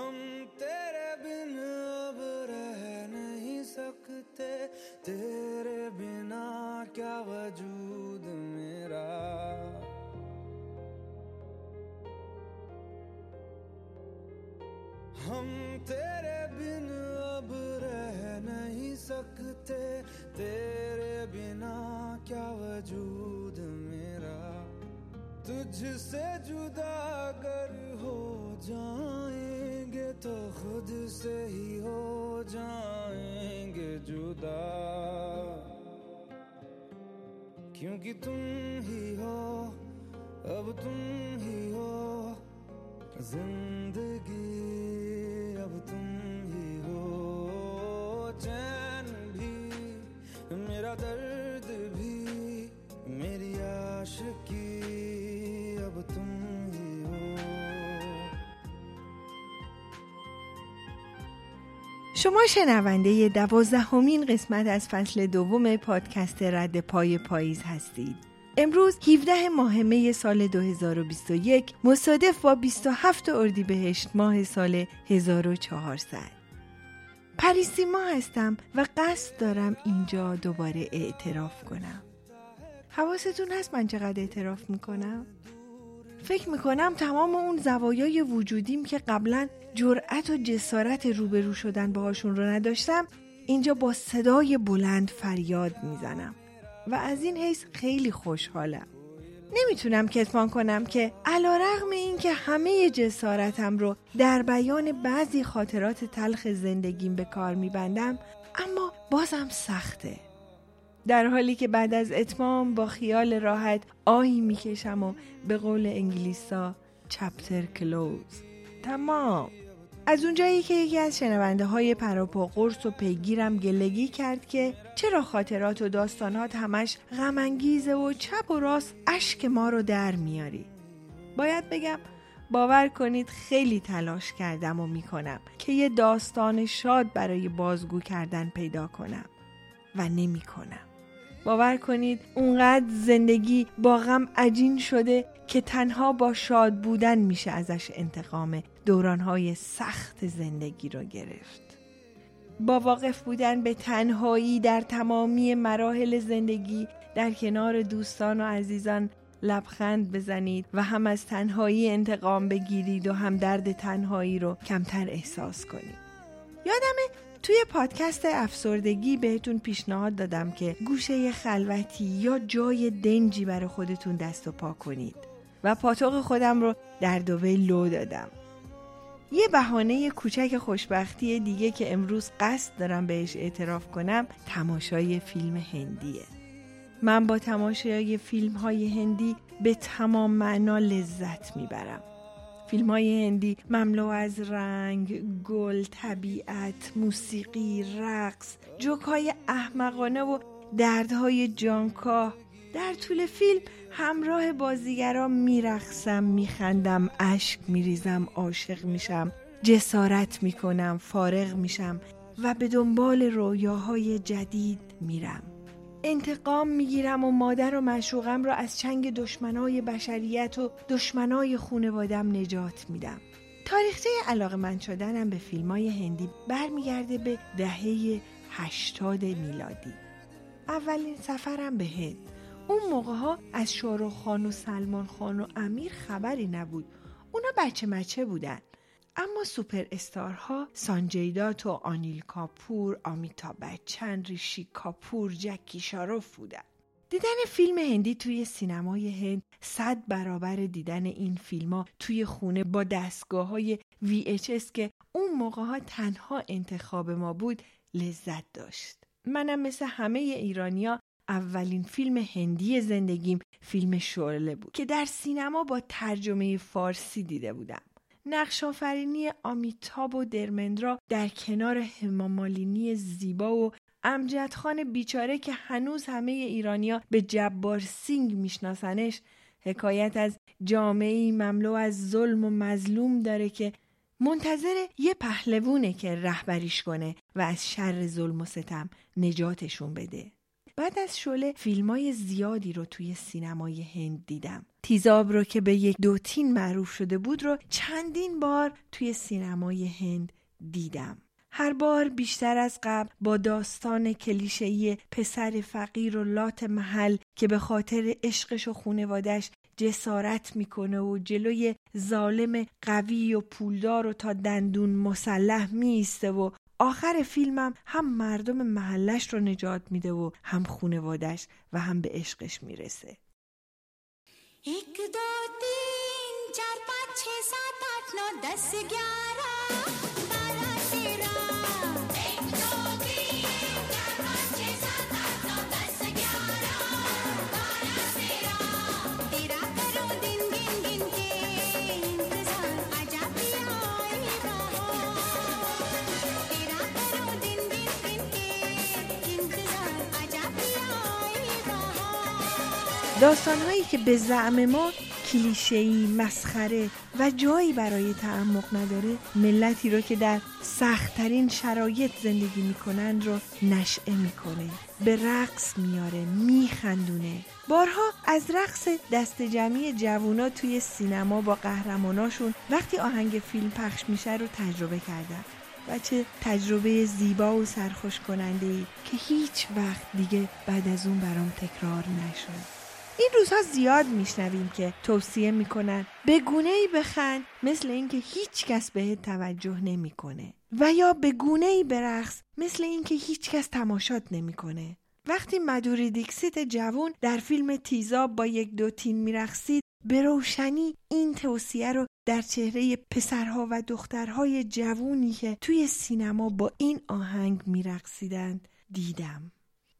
हम तेरे बिन अब रह नहीं सकते। तेरे बिना क्या वजूद मेरा? हम तेरे बिन अब रह नहीं सकते। तेरे बिना क्या वजूद मेरा? तुझसे जुदा अगर हो जाएँगे तो खुद से ही हो जाएँगे जुदा। क्योंकि तुम ही हो, अब तुम ही हो, ज़िंदगी। شما شنونده دوازدهمین قسمت از فصل دوم پادکست رد پای پاییز هستید. امروز 17 ماه می سال 2021 مصادف با 27 اردیبهشت ماه سال 1400. پریسیما هستم و قصد دارم اینجا دوباره اعتراف کنم. حواستون هست من چقدر اعتراف می‌کنم؟ فکر می‌کنم تمام اون زوایای وجودیم که قبلا جرأت و جسارت روبرو شدن باهاشون رو نداشتم اینجا با صدای بلند فریاد می‌زنم. و از این حیث خیلی خوشحالم. نمی‌تونم کتمان کنم که علا رغم این که همه جسارتم رو در بیان بعضی خاطرات تلخ زندگیم به کار میبندم اما بازم سخته. در حالی که بعد از اتمام با خیال راحت آهی می‌کشم و به قول انگلیسا چپتر کلوز تمام. از اونجایی که یکی از شنونده های پراپا قرص و پیگیرم گلگی کرد که چرا خاطرات و داستانات همش غمانگیزه و چپ و راست اشک ما رو در میاری؟ باید بگم باور کنید خیلی تلاش کردم و می‌کنم که یه داستان شاد برای بازگو کردن پیدا کنم. و نمی‌کنم. باور کنید اونقدر زندگی با غم عجین شده که تنها با شاد بودن میشه ازش انتقام دورانهای سخت زندگی رو گرفت. با واقف بودن به تنهایی در تمامی مراحل زندگی در کنار دوستان و عزیزان لبخند بزنید و هم از تنهایی انتقام بگیرید و هم درد تنهایی رو کمتر احساس کنید. یادمه توی پادکست افسردگی بهتون پیشنهاد دادم که گوشه خلوتی یا جای دنجی برای خودتون دست و پا کنید و پاتوق خودم رو در دوبه لو دادم. یه بهانه کوچک خوشبختی دیگه که امروز قصد دارم بهش اعتراف کنم تماشای فیلم هندیه. من با تماشای فیلم های هندی به تمام معنا لذت می‌برم. فیلم های هندی مملو از رنگ، گل، طبیعت، موسیقی، رقص، جوک های احمقانه و دردهای جانکاه. در طول فیلم همراه بازیگرا میرقصم میخندم اشک میریزم عاشق میشم جسارت می‌کنم فارغ میشم و به دنبال رویاهای جدید میرم. انتقام می‌گیرم و مادر و مشوقم را از چنگ دشمنای بشریت و دشمنای خونوادم نجات میدم. تاریخچه علاقه مند شدنم به فیلم های هندی برمیگرده به دهه هشتاد میلادی. اولین سفرم به هند. اون موقع ها از شاهرخ خان و سلمان خان و امیر خبری نبود. اونا بچه مچه بودن. اما سوپر استارها سانجی دات و آنیل کاپور، آمیتاب بچن، ریشی کاپور، جکی شاروف بودن. دیدن فیلم هندی توی سینمای هند صد برابر دیدن این فیلم ها توی خونه با دستگاه های VHS که اون موقع ها تنها انتخاب ما بود لذت داشت. منم مثل همه ایرانیا اولین فیلم هندی زندگیم فیلم شعله بود که در سینما با ترجمه فارسی دیده بودم. نقش آفرینی آمیتاب و درمندرا در کنار همامالینی زیبا و امجد خان بیچاره که هنوز همه ایرانیا به جبار سینگ میشناسنش حکایت از جامعه مملو از ظلم و مظلوم داره که منتظر یه پهلوونه که رهبریش کنه و از شر ظلم و ستم نجاتشون بده. بعد از شله فیلم های زیادی رو توی سینمای هند دیدم. تیزاب رو که به یک دوتین معروف شده بود رو چندین بار توی سینمای هند دیدم. هر بار بیشتر از قبل با داستان کلیشه‌ای پسر فقیر و لات محل که به خاطر عشقش و خونوادش جسارت می‌کنه و جلوی ظالم قوی و پولدار و تا دندون مسلح میسته و آخر فیلمم هم مردم محلش رو نجات میده و هم خونوادش و هم به عشقش می‌رسه. یک دو تین چار پانچ چه سات آٹھ نو دس گیارہ داستانهایی که به زعم ما کلیشه‌ای مسخره و جایی برای تعمق نداره ملتی رو که در سختترین شرایط زندگی می‌کنند رو نشعه می‌کنه. به رقص میاره میخندونه. بارها از رقص دست جمعی جوونا توی سینما با قهرماناشون وقتی آهنگ فیلم پخش میشه رو تجربه کردم و چه تجربه زیبا و سرخوش کننده ای که هیچ وقت دیگه بعد از اون برام تکرار نشد. این روزها زیاد میشنویم که توصیه می‌کنن به گونه ای بخند مثل اینکه هیچ کس بهت توجه نمی‌کنه و یا به گونه ای برقص مثل اینکه هیچ کس تماشات نمی‌کنه. وقتی مدوری دیکسیت جوون در فیلم تیزاب با یک دو تین میرقصید به روشنی این توصیه رو در چهره پسرها و دخترهای جوونی که توی سینما با این آهنگ میرقصیدند دیدم.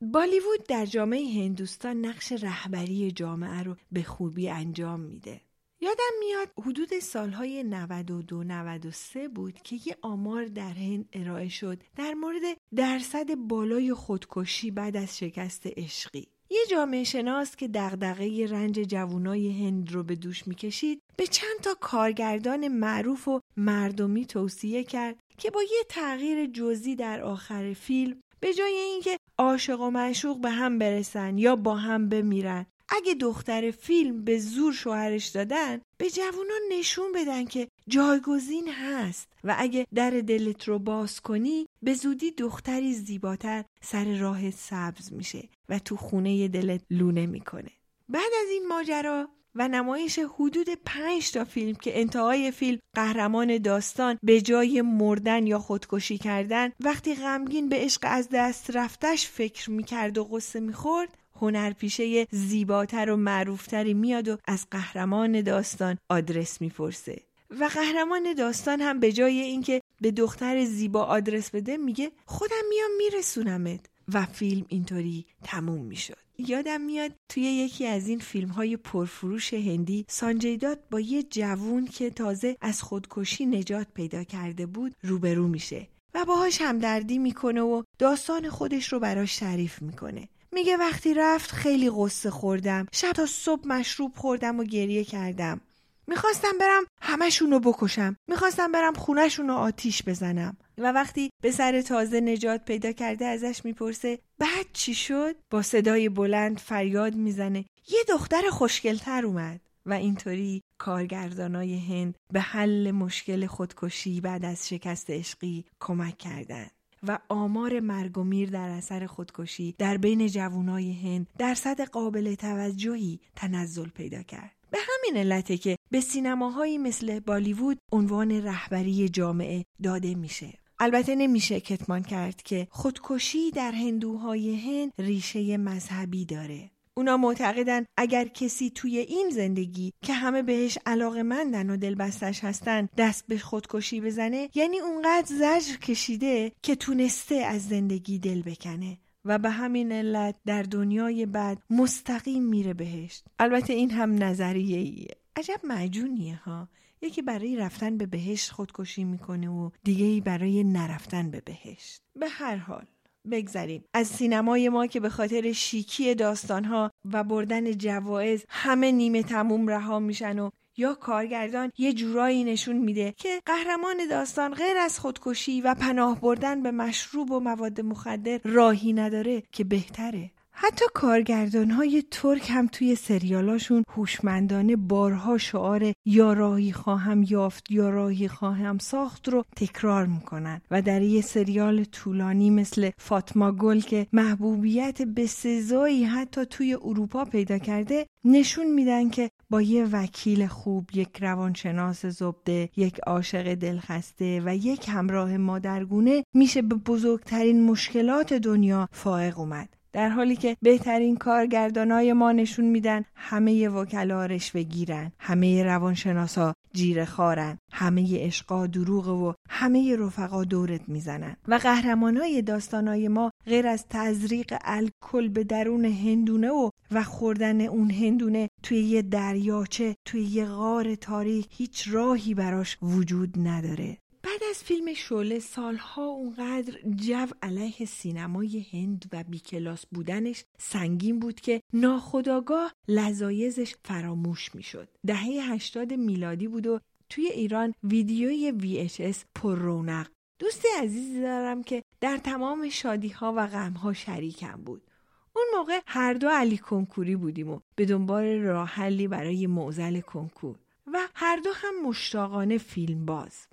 بالیوود در جامعه هندوستان نقش رهبری جامعه رو به خوبی انجام میده. یادم میاد حدود سالهای 92 93 بود که یه آمار در هند ارائه شد در مورد درصد بالای خودکشی بعد از شکست عشقی. یه جامعه شناس که دغدغه رنج جوانای هند رو به دوش می‌کشید به چند تا کارگردان معروف و مردمی توصیه کرد که با یه تغییر جزئی در آخر فیلم به جای اینکه عاشق و معشوق به هم برسن یا با هم بمیرن. اگه دختر فیلم به زور شوهرش دادن به جوونا نشون بدن که جایگزین هست و اگه در دلت رو باز کنی به زودی دختری زیباتر سر راهت سبز میشه و تو خونه دلت لونه می‌کنه. بعد از این ماجرا و نمایش حدود پنج تا فیلم که انتهای فیلم قهرمان داستان به جای مردن یا خودکشی کردن وقتی غمگین به عشق از دست رفتش فکر می‌کرد و قصه می‌خورد هنرپیشه زیباتر و معروفتری میاد و از قهرمان داستان آدرس می‌پرسه. و قهرمان داستان هم به جای اینکه به دختر زیبا آدرس بده میگه خودم میام میرسونمت. و فیلم اینطوری تموم می‌شد. یادم میاد توی یکی از این فیلم های پرفروش هندی سانجیدات با یه جوون که تازه از خودکشی نجات پیدا کرده بود روبرو میشه و باهاش همدردی می‌کنه و داستان خودش رو براش تعریف می‌کنه. میگه وقتی رفت خیلی قصه خوردم. شب تا صبح مشروب خوردم و گریه کردم. می‌خواستم برم همشون رو بکشم می‌خواستم برم خونشون رو آتیش بزنم و وقتی به سر تازه نجات پیدا کرده ازش می‌پرسه بعد چی شد؟ با صدای بلند فریاد می‌زنه یه دختر خوشگلتر اومد و اینطوری کارگردانای هند به حل مشکل خودکشی بعد از شکست عشقی کمک کردند. و آمار مرگ و میر در اثر خودکشی در بین جوانای هند درصد قابل توجهی تنزل پیدا کرد. به همین علته که به سینماهایی مثل بالیوود عنوان رهبری جامعه داده میشه. البته نمیشه کتمان کرد که خودکشی در هندوهای هند ریشه مذهبی داره. اونا معتقدن اگر کسی توی این زندگی که همه بهش علاقه مندن و دلبستش هستن دست به خودکشی بزنه یعنی اونقدر زجر کشیده که تونسته از زندگی دل بکنه و به همین علت در دنیای بعد مستقیم میره بهشت البته این هم نظریه ایه عجب معجونیه ها. یکی برای رفتن به بهشت خودکشی می‌کنه و دیگه ای برای نرفتن به بهشت. به هر حال بگذریم. از سینمای ما که به خاطر شیکی داستانها و بردن جوایز همه نیمه تموم رها میشن و یا کارگردان یه جورایی نشون میده که قهرمان داستان غیر از خودکشی و پناه بردن به مشروب و مواد مخدر راهی نداره که بهتره. حتی کارگردان های ترک هم توی سریالاشون هوشمندانه بارها شعار یا راهی خواهم یافت یا راهی خواهم ساخت رو تکرار می‌کنن و در یه سریال طولانی مثل فاطما گل که محبوبیت به سزایی حتی توی اروپا پیدا کرده نشون میدن که با یه وکیل خوب یک روانشناس زبده یک عاشق دلخسته و یک همراه مادرگونه میشه به بزرگترین مشکلات دنیا فائق اومد. در حالی که بهترین کارگردانای ما نشون میدن همه وکلا رشوه گیرن همه روانشناسا جیره خارن همه عشقا دروغ و همه رفقا دورت می‌زنن. و قهرمانای داستانای ما غیر از تزریق الکل به درون هندونه و و خوردن اون هندونه توی یه دریاچه توی یه غار تاریک هیچ راهی براش وجود نداره. بعد از فیلم شله سالها اونقدر جو علیه سینمای هند و بیکلاس بودنش سنگین بود که ناخداگاه لذایزش فراموش می‌شد. دهه 80 میلادی بود و توی ایران ویدیوی VHS پر رونق. دوست عزیزی دارم که در تمام شادی ها و غم ها شریکم بود. اون موقع هر دو علی کنکوری بودیم و به دنبال راه حلی برای معزل کنکور و هر دو هم مشتاقانه فیلم باز.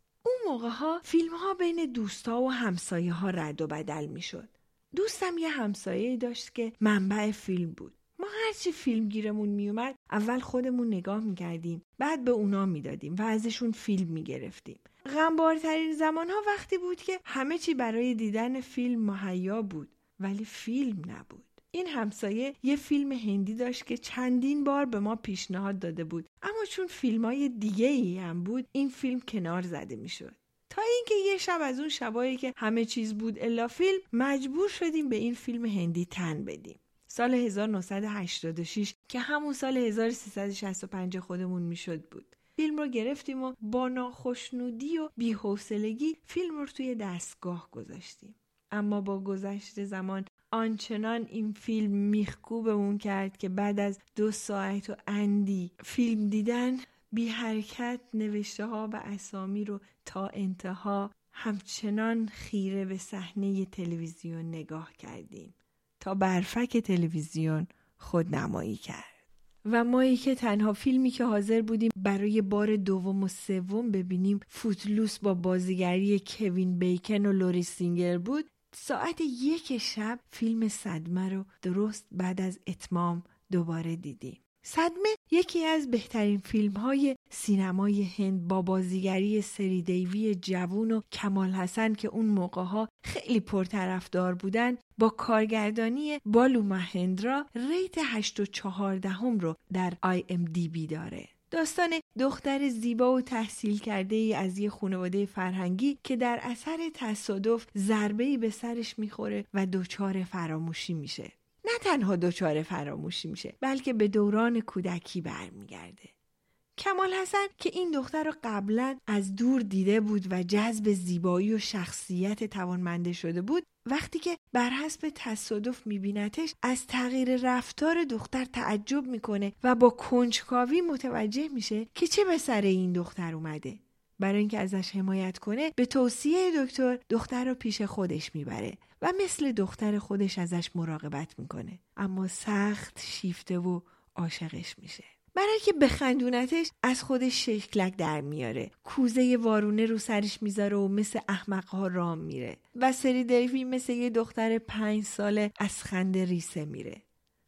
موقع ها فیلم ها بین دوستا و همسایه ها رد و بدل می شد. دوستم یه همسایه داشت که منبع فیلم بود. ما هرچی فیلم گیرمون میومد اول خودمون نگاه می‌کردیم بعد به اونا می‌دادیم و ازشون فیلم می‌گرفتیم. غمبارترین زمان ها وقتی بود که همه چی برای دیدن فیلم مهیا بود ولی فیلم نبود. این همسایه یه فیلم هندی داشت که چندین بار به ما پیشنهاد داده بود چون فیلم های دیگه ای هم بود این فیلم کنار زده می‌شد. تا اینکه یه شب از اون شبایی که همه چیز بود الا فیلم مجبور شدیم به این فیلم هندی تن بدیم. سال 1986 که همون سال 1365 خودمون می‌شد بود. فیلم رو گرفتیم و با ناخشنودی و بیحوصلگی فیلم رو توی دستگاه گذاشتیم. اما با گذشت زمان آنچنان این فیلم میخکوبمون کرد که بعد از دو ساعت و اندی فیلم دیدن بی حرکت نوشته ها و اسامی رو تا انتها همچنان خیره به صحنه تلویزیون نگاه کردیم تا برفک تلویزیون خود نمایی کرد. و مایی که تنها فیلمی که حاضر بودیم برای بار دوم و سوم ببینیم فوتلوس با بازیگری کوین بیکن و لوری سینگر بود ساعت یک شب فیلم صدمه رو درست بعد از اتمام دوباره دیدیم. صدمه یکی از بهترین فیلم های سینمای هند با بازیگری سری دیوی جوون و کمال حسن که اون موقع ها خیلی پرطرفدار بودن با کارگردانی بالو مهندرا rate 8 و 4 دهم رو در IMDb داره. داستان دختر زیبا و تحصیل کرده ای از یه خانواده فرهنگی که در اثر تصادف ضربه به سرش می‌خوره و دچار فراموشی میشه. نه تنها دچار فراموشی میشه بلکه به دوران کودکی برمیگرده. کمال حسن که این دختر رو قبلا از دور دیده بود و جذب زیبایی و شخصیت توانمنده شده بود وقتی که بر حسب تصادف میبینتش از تغییر رفتار دختر تعجب می‌کنه و با کنجکاوی متوجه میشه که چه به سر این دختر اومده. برای اینکه ازش حمایت کنه به توصیه دکتر دختر رو پیش خودش می‌بره و مثل دختر خودش ازش مراقبت می‌کنه. اما سخت شیفته و عاشقش میشه. برای که بخندونتش از خودش شکلک در میاره. کوزه وارونه رو سرش می‌ذاره و مثل احمقها رام میره. و سری دیوی مثل یه دختر پنج ساله از خنده ریسه میره.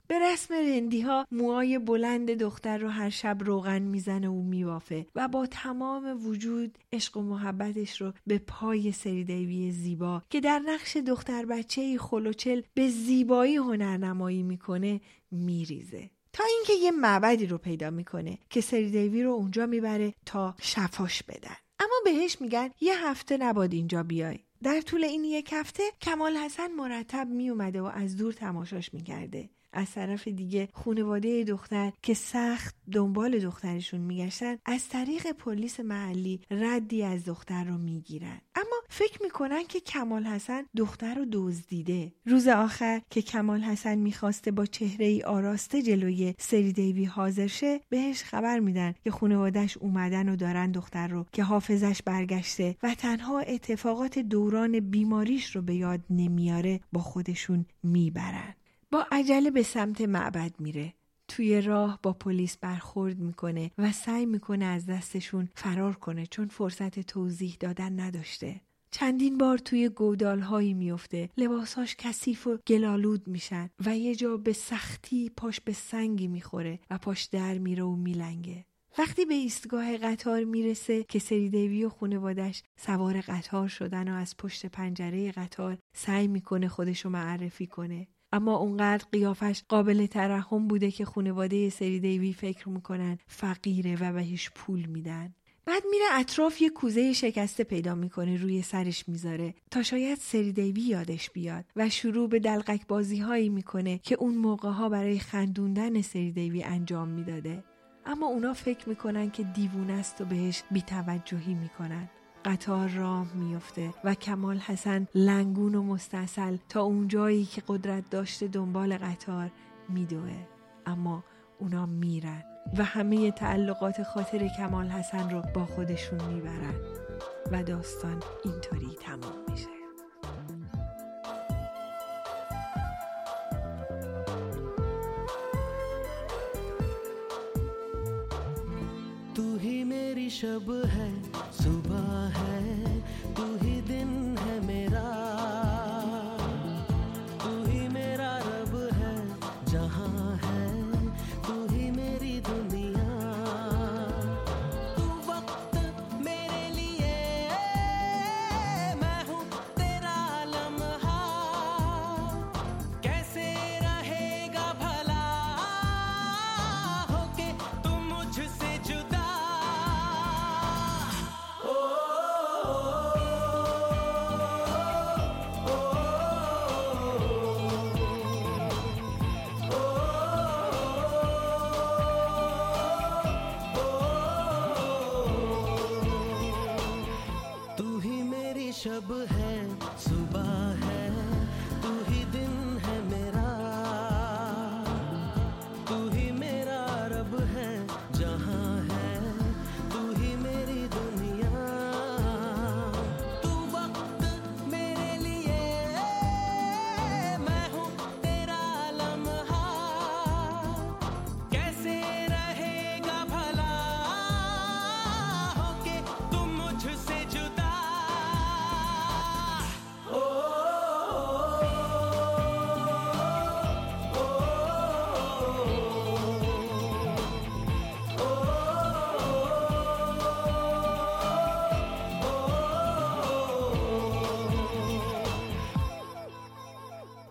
به رسم رندی ها موهای بلند دختر رو هر شب روغن می‌زنه و میوافه و با تمام وجود عشق و محبتش رو به پای سری دیوی زیبا که در نقش دختر بچه خلوچل به زیبایی هنرنمایی می‌کنه میریزه. تا اینکه یه معبدی رو پیدا می‌کنه که سری دیوی رو اونجا می‌بره تا شفاش بدن. اما بهش میگن یه هفته نباد اینجا بیای. در طول این یک هفته کمال حسن مرتب میومده و از دور تماشاش می‌کرده. از طرف دیگه خانواده دختر که سخت دنبال دخترشون میگشتن از طریق پلیس محلی ردی از دختر رو می‌گیرن. اما فکر می‌کنن که کمال حسن دختر رو دزدیده. روز آخر که کمال حسن می‌خواسته با چهره ای آراسته جلوی سری دیوی حاضر شه بهش خبر میدن که خانوادهش اومدن و دارن دختر رو که حافظش برگشته و تنها اتفاقات دوران بیماریش رو به یاد نمیاره با خودشون می‌برن. با عجله به سمت معبد میره. توی راه با پلیس برخورد می‌کنه و سعی می‌کنه از دستشون فرار کنه چون فرصت توضیح دادن نداشته. چندین بار توی گودال هایی میفته لباساش کثیف و گلالود میشن و یه جا به سختی پاش به سنگی می‌خوره و پاش در میره و میلنگه. وقتی به ایستگاه قطار می‌رسه که سری دیوی و خانوادش سوار قطار شدن و از پشت پنجره قطار سعی می‌کنه خودشو معرفی کنه. اما اونقدر قیافش قابل ترحم بوده که خانواده سری دیوی فکر می‌کنن فقیره و بهش پول میدن. بعد میره اطراف یه کوزه شکسته پیدا می‌کنه روی سرش می‌ذاره تا شاید سری دیوی یادش بیاد و شروع به دلقک بازی هایی می‌کنه که اون موقع ها برای خندوندن سری دیوی انجام می‌داده. اما اونا فکر می‌کنن که دیوونه است و بهش بیتوجهی می‌کنن. قطار راه میفته و کمال حسن لنگون و مستصل تا اونجایی که قدرت داشته دنبال قطار میدوه. اما اونا میرن. و همه تعلقات خاطر کمال حسن رو با خودشون میبرن و داستان اینطوری تمام میشه तू ही मेरी शब है सुबह है तू ही दिन है मेरा